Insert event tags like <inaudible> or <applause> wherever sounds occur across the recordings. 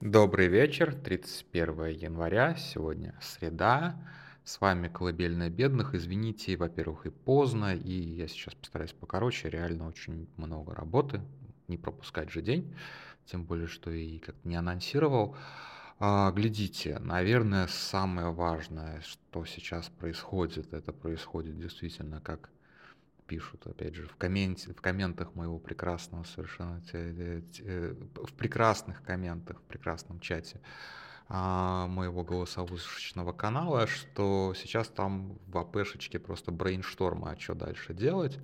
Добрый вечер, 31 января, сегодня среда. С вами «Колыбельная бедных». Извините, во-первых, и поздно, и я сейчас постараюсь покороче, реально очень много работы, не пропускать же день, тем более, что и как-то не анонсировал. А, глядите, наверное, самое важное, что сейчас происходит, это происходит действительно как пишут, опять же, в, комменте, в комментах моего прекрасного совершенно, э, в прекрасных комментах, в прекрасном чате а, моего голосовышечного канала, что сейчас там в АПшечке просто брейншторма, а что дальше делать.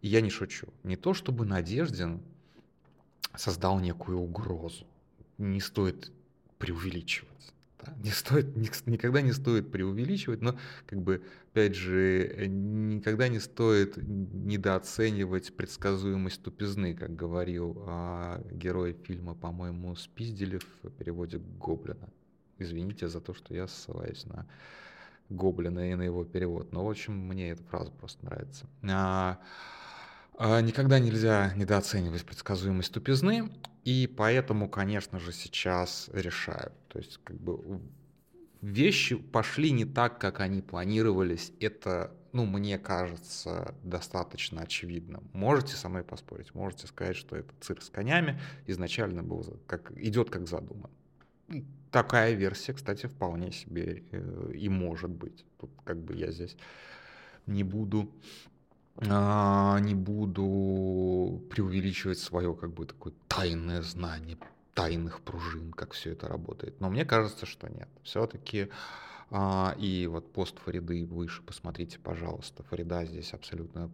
И я не шучу. Не то чтобы Надеждин создал некую угрозу. Не стоит преувеличивать. Да? <laughs> Не стоит, никогда не стоит преувеличивать, но, как бы, опять же, никогда не стоит недооценивать предсказуемость тупизны, как говорил а, герой фильма, по-моему, «Спиздили» в переводе Гоблина. Извините за то, что я ссылаюсь на Гоблина и на его перевод. Но, в общем, мне эта фраза просто нравится. А, а, никогда нельзя недооценивать предсказуемость тупизны, и поэтому, конечно же, сейчас решают. То есть, как бы вещи пошли не так, как они планировались. Это, ну, мне кажется, достаточно очевидно. Можете со мной поспорить, можете сказать, что это цирк с конями изначально был как идет как задуман. Такая версия, кстати, вполне себе э, и может быть. Тут как бы я здесь не буду а, не буду преувеличивать свое как бы такое тайное знание тайных пружин, как все это работает. Но мне кажется, что нет. Все-таки а, и вот пост Фариды выше, посмотрите, пожалуйста. Фарида здесь абсолютно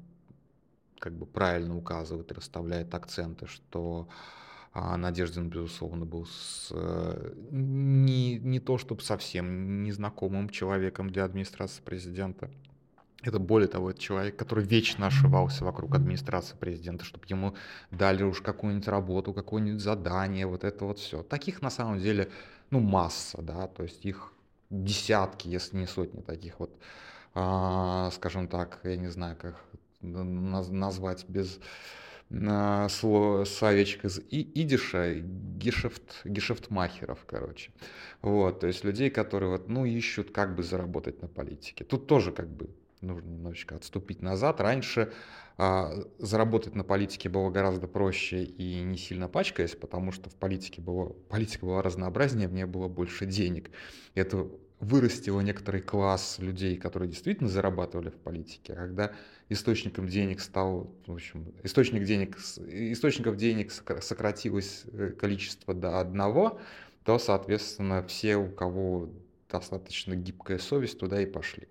как бы правильно указывает и расставляет акценты, что а, Надеждин, безусловно, был с, э, не, не то чтобы совсем незнакомым человеком для администрации президента, это более того, это человек, который вечно ошивался вокруг администрации президента, чтобы ему дали уж какую-нибудь работу, какое-нибудь задание, вот это вот все. Таких на самом деле, ну, масса, да, то есть их десятки, если не сотни таких вот, а, скажем так, я не знаю, как назвать без а, слово, словечек из и, идиша, гешефт, гешефтмахеров, короче. Вот, то есть людей, которые вот, ну, ищут, как бы заработать на политике. Тут тоже как бы нужно немножечко отступить назад. Раньше а, заработать на политике было гораздо проще и не сильно пачкаясь, потому что в политике было, политика была разнообразнее, в ней было больше денег. Это вырастило некоторый класс людей, которые действительно зарабатывали в политике. А когда источником денег стал, в общем, источник денег, источников денег сократилось э, количество до одного, то, соответственно, все, у кого достаточно гибкая совесть, туда и пошли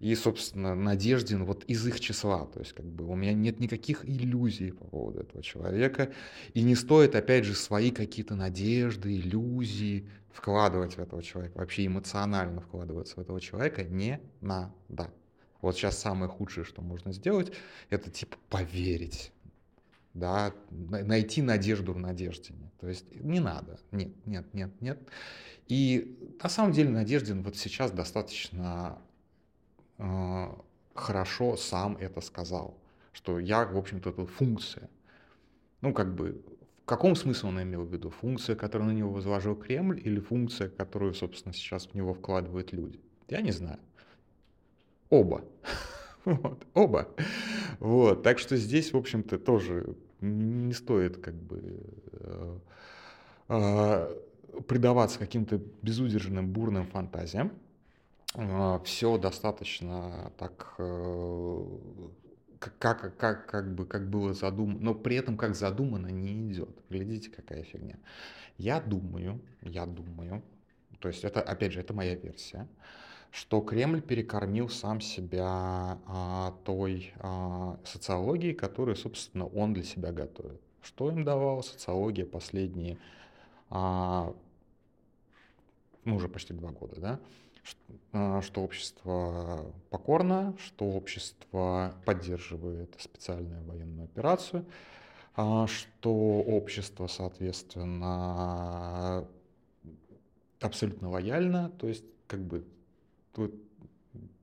и, собственно, Надеждин вот из их числа. То есть, как бы у меня нет никаких иллюзий по поводу этого человека. И не стоит, опять же, свои какие-то надежды, иллюзии вкладывать в этого человека, вообще эмоционально вкладываться в этого человека не надо. Вот сейчас самое худшее, что можно сделать, это типа поверить, да, найти надежду в Надеждине. То есть не надо, нет, нет, нет, нет. И на самом деле Надеждин вот сейчас достаточно хорошо сам это сказал, что я, в общем-то, это функция. Ну, как бы, в каком смысле он имел в виду? Функция, которую на него возложил Кремль, или функция, которую, собственно, сейчас в него вкладывают люди? Я не знаю. Оба. <laughs> Вот, оба. Вот, так что здесь, в общем-то, тоже не стоит как бы э, э, предаваться каким-то безудержным бурным фантазиям. А, все достаточно так э, как, как, как, бы, как было задумано, но при этом как задумано не идет. Глядите, какая фигня. Я думаю, я думаю, то есть это, опять же, это моя версия, что Кремль перекормил сам себя а, той а, социологией, которую, собственно, он для себя готовит. Что им давала социология последние, а, ну, уже почти два года, да? А, что общество покорно, что общество поддерживает специальную военную операцию, а, что общество, соответственно, абсолютно лояльно, то есть как бы тут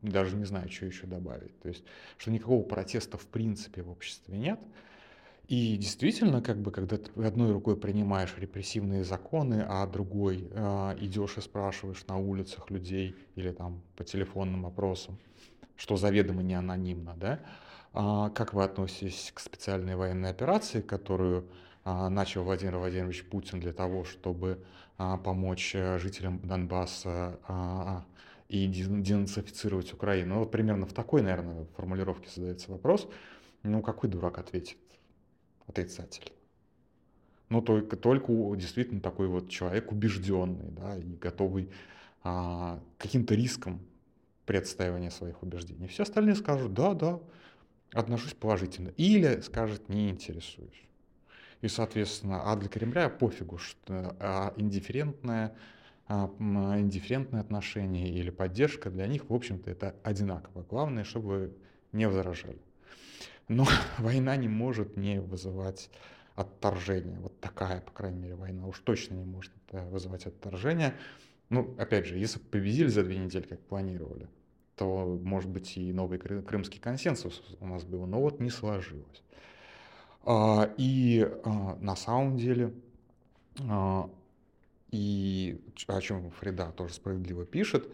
даже не знаю, что еще добавить. То есть, что никакого протеста в принципе в обществе нет. И действительно, как бы, когда ты одной рукой принимаешь репрессивные законы, а другой э, идешь и спрашиваешь на улицах людей или там по телефонным опросам, что заведомо не анонимно, да, а как вы относитесь к специальной военной операции, которую а, начал Владимир Владимирович Путин для того, чтобы а, помочь э, жителям Донбасса а, и денацифицировать Украину? Ну, вот примерно в такой, наверное, формулировке задается вопрос. Ну, какой дурак ответит? Отрицательно. Ну, только, только действительно такой вот человек убежденный, да, и готовый а, каким-то риском при отстаивании своих убеждений. Все остальные скажут, да, да, отношусь положительно. Или скажет, не интересуюсь. И, соответственно, а для Кремля пофигу, что а индифферентное, а, индифферентное отношение или поддержка для них, в общем-то, это одинаково. Главное, чтобы не возражали. Но <laughs> война не может не вызывать отторжение. Вот такая, по крайней мере, война уж точно не может вызывать отторжение. Ну, опять же, если победили за две недели, как планировали, то, может быть, и новый крымский консенсус у нас был, но вот не сложилось. А, и а, на самом деле, а, и о чем Фрида тоже справедливо пишет,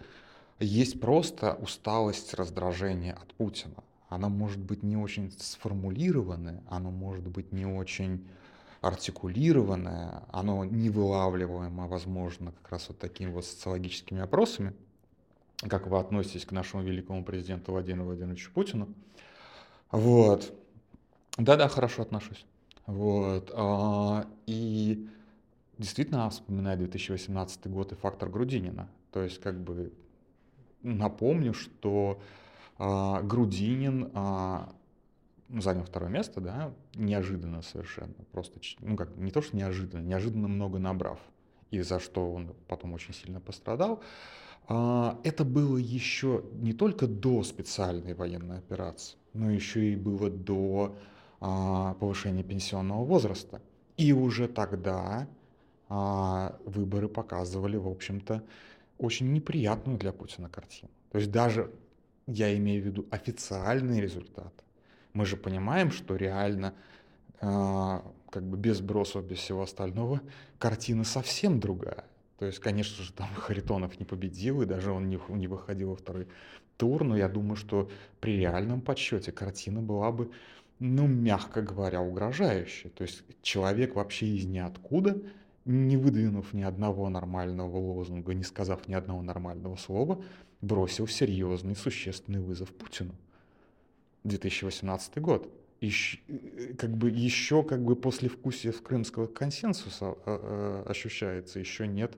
есть просто усталость, раздражение от Путина. Она может быть не очень сформулированная, она может быть не очень артикулированное, оно не вылавливаемо, возможно, как раз вот такими вот социологическими опросами, как вы относитесь к нашему великому президенту Владимиру Владимировичу Путину. Вот. Да-да, хорошо отношусь. Вот. А, и действительно вспоминаю 2018 год и фактор Грудинина. То есть, как бы напомню, что Грудинин а, занял второе место, да, неожиданно совершенно, просто, ну как, не то, что неожиданно, неожиданно много набрав, и за что он потом очень сильно пострадал. А, это было еще не только до специальной военной операции, но еще и было до а, повышения пенсионного возраста. И уже тогда а, выборы показывали, в общем-то, очень неприятную для Путина картину. То есть даже, я имею в виду, официальный результат. Мы же понимаем, что реально, как бы без бросов, без всего остального, картина совсем другая. То есть, конечно же, там <laughs> Харитонов не победил, и даже он не, не выходил во второй тур, но я думаю, что при реальном подсчете картина была бы, ну, мягко говоря, угрожающей. То есть человек вообще из ниоткуда, не выдвинув ни одного нормального лозунга, не сказав ни одного нормального слова, бросил серьезный, существенный вызов Путину. 2018 год еще, э, как бы еще как бы после вкусия крымского консенсуса а, а, ощущается, еще нет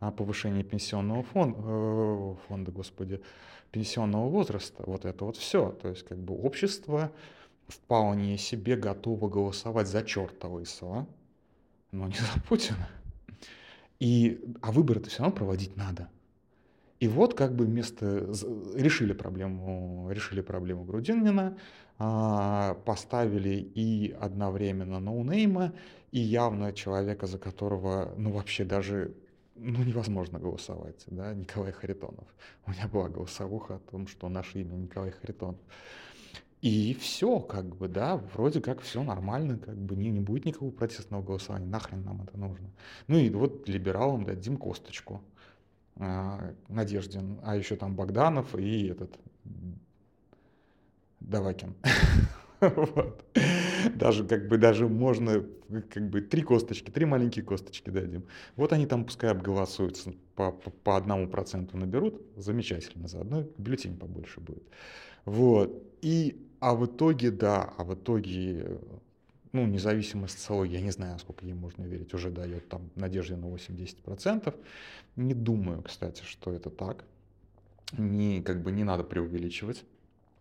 а, повышения пенсионного фонда, э, фонда, господи, пенсионного возраста. Вот это вот все. То есть как бы общество вполне себе готово голосовать за черта лысого, но не <laughs> за Путина. И, а выборы-то все равно проводить надо. И вот как бы вместо решили проблему, решили проблему Грудинина, а, поставили и одновременно ноунейма, и явно человека, за которого, ну, вообще даже ну, невозможно голосовать, да, Николай Харитонов. У меня была голосовуха о том, что наше имя Николай Харитонов. И все, как бы, да, вроде как все нормально, как бы не, не будет никакого протестного голосования, нахрен нам это нужно. Ну и вот либералам дадим косточку. А, Надеждин, а еще там Богданов и этот Давакин. <laughs> вот. Даже как бы даже можно как бы три косточки, три маленькие косточки дадим. Вот они там пускай обголосуются, по, по, по одному проценту наберут, замечательно, заодно бюллетень побольше будет. Вот. И, а в итоге, да, а в итоге, ну, независимая социология, я не знаю, сколько ей можно верить, уже дает там надежде на 8-10%. Не думаю, кстати, что это так. Не, как бы не надо преувеличивать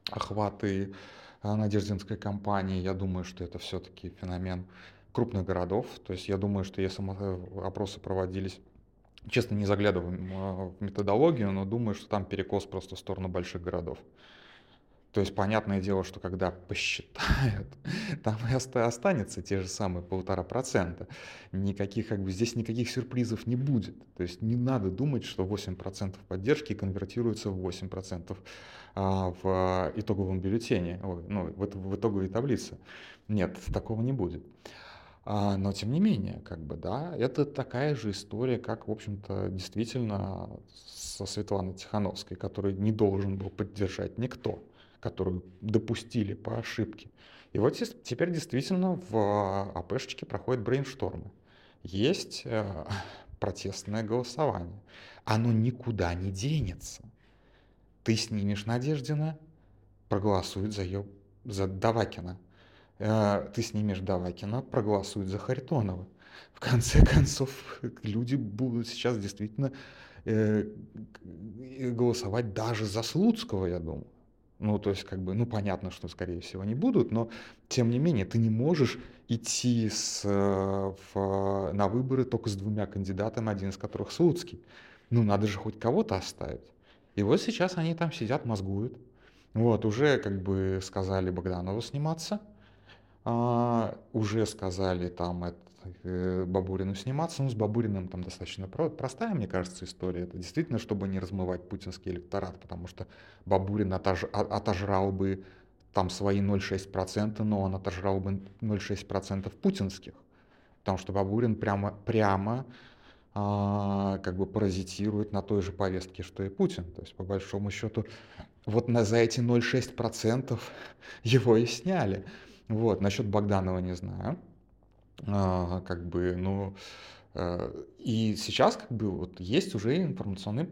охваты а, Надеждинской компании. Я думаю, что это все-таки феномен крупных городов. То есть я думаю, что если опросы проводились, честно не заглядываю а, в методологию, но думаю, что там перекос просто в сторону больших городов. То есть, понятное дело, что когда посчитают, <laughs> там и останется те же самые полтора процента. Никаких, как бы, здесь никаких сюрпризов не будет. То есть не надо думать, что 8% поддержки конвертируется в 8% а, в итоговом бюллетене, ну, в, итоговой таблице. Нет, такого не будет. А, но тем не менее, как бы, да, это такая же история, как, в общем-то, действительно со Светланой Тихановской, который не должен был поддержать никто которую допустили по ошибке. И вот теперь действительно в а, АПшечке проходят брейнштормы. Есть э, <laughs> протестное голосование. Оно никуда не денется. Ты снимешь Надеждина, проголосуют за, ее, за Давакина. Э, ты снимешь Давакина, проголосуют за Харитонова. В конце <laughs> концов, люди будут сейчас действительно э, голосовать даже за Слуцкого, я думаю. Ну, то есть, как бы, ну, понятно, что, скорее всего, не будут, но, тем не менее, ты не можешь идти с, э, в, на выборы только с двумя кандидатами, один из которых Слуцкий. Ну, надо же хоть кого-то оставить. И вот сейчас они там сидят, мозгуют. Вот, уже, как бы, сказали Богданову сниматься, а, уже сказали там это, э, Бабурину сниматься. Ну, с Бабуриным там достаточно простая, мне кажется, история. Это действительно, чтобы не размывать путинский электорат, потому что Бабурин отож, отожрал бы там свои 0,6%, но он отожрал бы 0,6% путинских. Потому что Бабурин прямо, прямо а, как бы паразитирует на той же повестке, что и Путин. То есть, по большому счету, вот на, за эти 0,6% <laughs> его и сняли. Вот, насчет Богданова не знаю. А, как бы, ну, и сейчас как бы вот есть уже информационный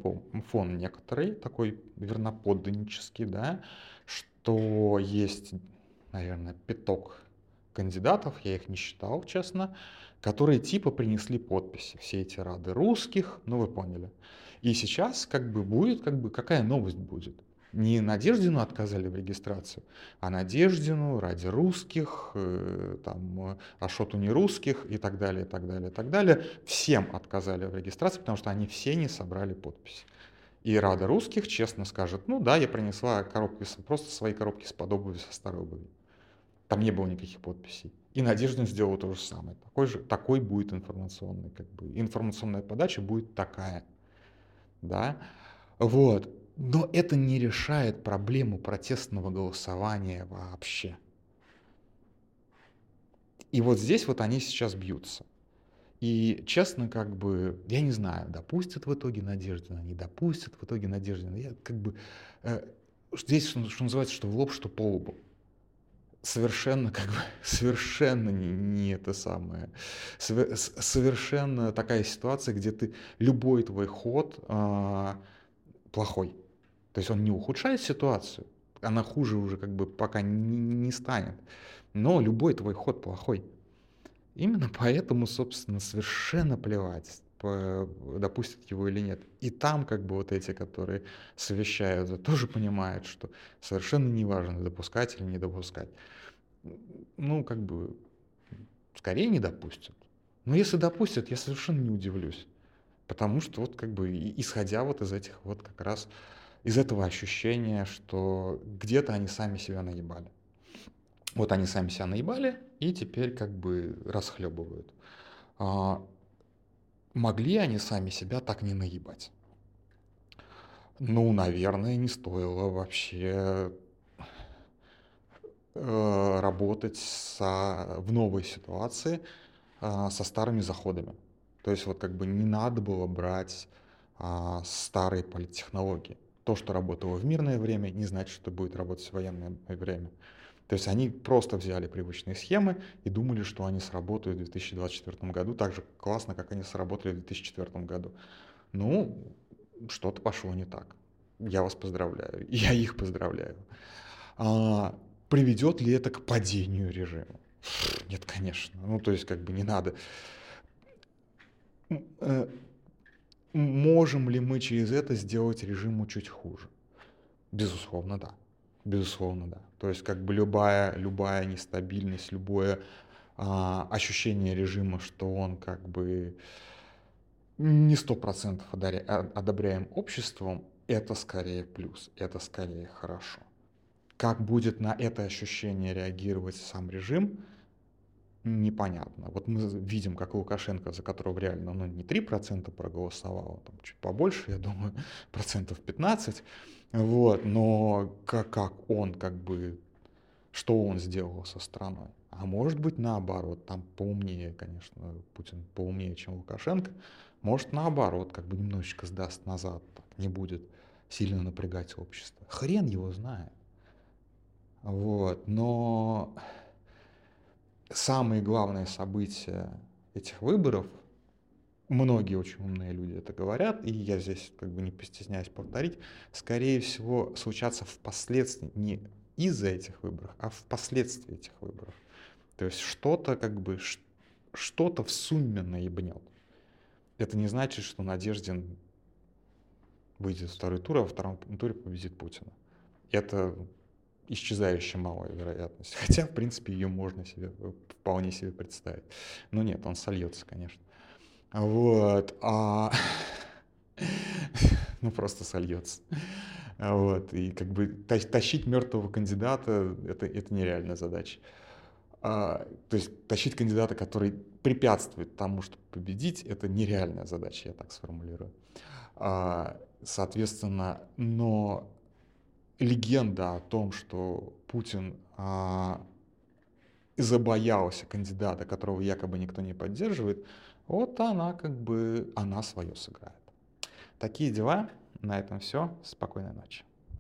фон некоторый, такой верноподданнический, да, что есть, наверное, пяток кандидатов, я их не считал, честно, которые типа принесли подписи, все эти рады русских, ну вы поняли. И сейчас как бы будет, как бы, какая новость будет? Не Надеждину отказали в регистрацию, а Надеждину ради русских, э, там, Ашоту не русских и так далее, и так далее, и так далее. Всем отказали в регистрации, потому что они все не собрали подписи. И Рада русских честно скажет, ну да, я принесла коробки, просто свои коробки с подобными со старой обуви. Там не было никаких подписей. И Надеждин сделал то же самое. Такой, же, такой будет информационный, как бы, информационная подача будет такая. Да? Вот. Но это не решает проблему протестного голосования вообще. И вот здесь вот они сейчас бьются. И честно, как бы, я не знаю, допустят в итоге Надеждина, не допустят в итоге Надеждина. Я как бы, э, здесь, что, что называется, что в лоб, что по лбу. Совершенно, как бы, <laughs> совершенно не, не это самое. Совершенно такая ситуация, где ты, любой твой ход э, плохой. То есть он не ухудшает ситуацию, она хуже уже как бы пока не, не станет. Но любой твой ход плохой. Именно поэтому, собственно, совершенно плевать, допустят его или нет. И там как бы вот эти, которые совещают, тоже понимают, что совершенно не важно, допускать или не допускать. Ну, как бы, скорее не допустят. Но если допустят, я совершенно не удивлюсь. Потому что вот как бы, исходя вот из этих вот как раз из этого ощущения, что где-то они сами себя наебали. Вот они сами себя наебали и теперь как бы расхлебывают. А, могли они сами себя так не наебать? Ну, наверное, не стоило вообще э, работать со, в новой ситуации э, со старыми заходами. То есть вот как бы не надо было брать э, старые политтехнологии то, что работало в мирное время, не значит, что будет работать в военное время. То есть они просто взяли привычные схемы и думали, что они сработают в 2024 году так же классно, как они сработали в 2004 году. Ну, что-то пошло не так. Я вас поздравляю. <laughs> Я их поздравляю. А, приведет ли это к падению режима? Нет, конечно. Ну, то есть, как бы не надо э, Можем ли мы через это сделать режиму чуть хуже? Безусловно, да. Безусловно, да. То есть как бы любая, любая нестабильность, любое а, ощущение режима, что он как бы не сто процентов одобряем обществом, это скорее плюс, это скорее хорошо. как будет на это ощущение реагировать сам режим, непонятно. Вот мы видим, как Лукашенко, за которого реально ну, не 3% проголосовало, там чуть побольше, я думаю, <laughs> процентов 15, вот, но как, как он, как бы, что он сделал со страной. А может быть наоборот, там поумнее, конечно, Путин поумнее, чем Лукашенко, может наоборот, как бы немножечко сдаст назад, так, не будет сильно напрягать общество. Хрен его знает. Вот, но самые главные события этих выборов, многие очень умные люди это говорят, и я здесь как бы не постесняюсь повторить, скорее всего случатся впоследствии, не из-за этих выборов, а впоследствии этих выборов. То есть что-то как бы, что-то в сумме наебнет. Это не значит, что Надеждин выйдет в второй тур, а во втором туре победит Путина. Это исчезающая малая вероятность. <laughs> Хотя, в принципе, ее можно себе вполне себе представить. Но нет, он сольется, конечно. Вот. А... <laughs> ну, просто сольется. Вот. И как бы тащить мертвого кандидата это, это нереальная задача. А, то есть тащить кандидата, который препятствует тому, чтобы победить, это нереальная задача, я так сформулирую. А, соответственно, но легенда о том, что Путин а, забоялся кандидата, которого якобы никто не поддерживает, вот она как бы, она свое сыграет. Такие дела. На этом все. Спокойной ночи.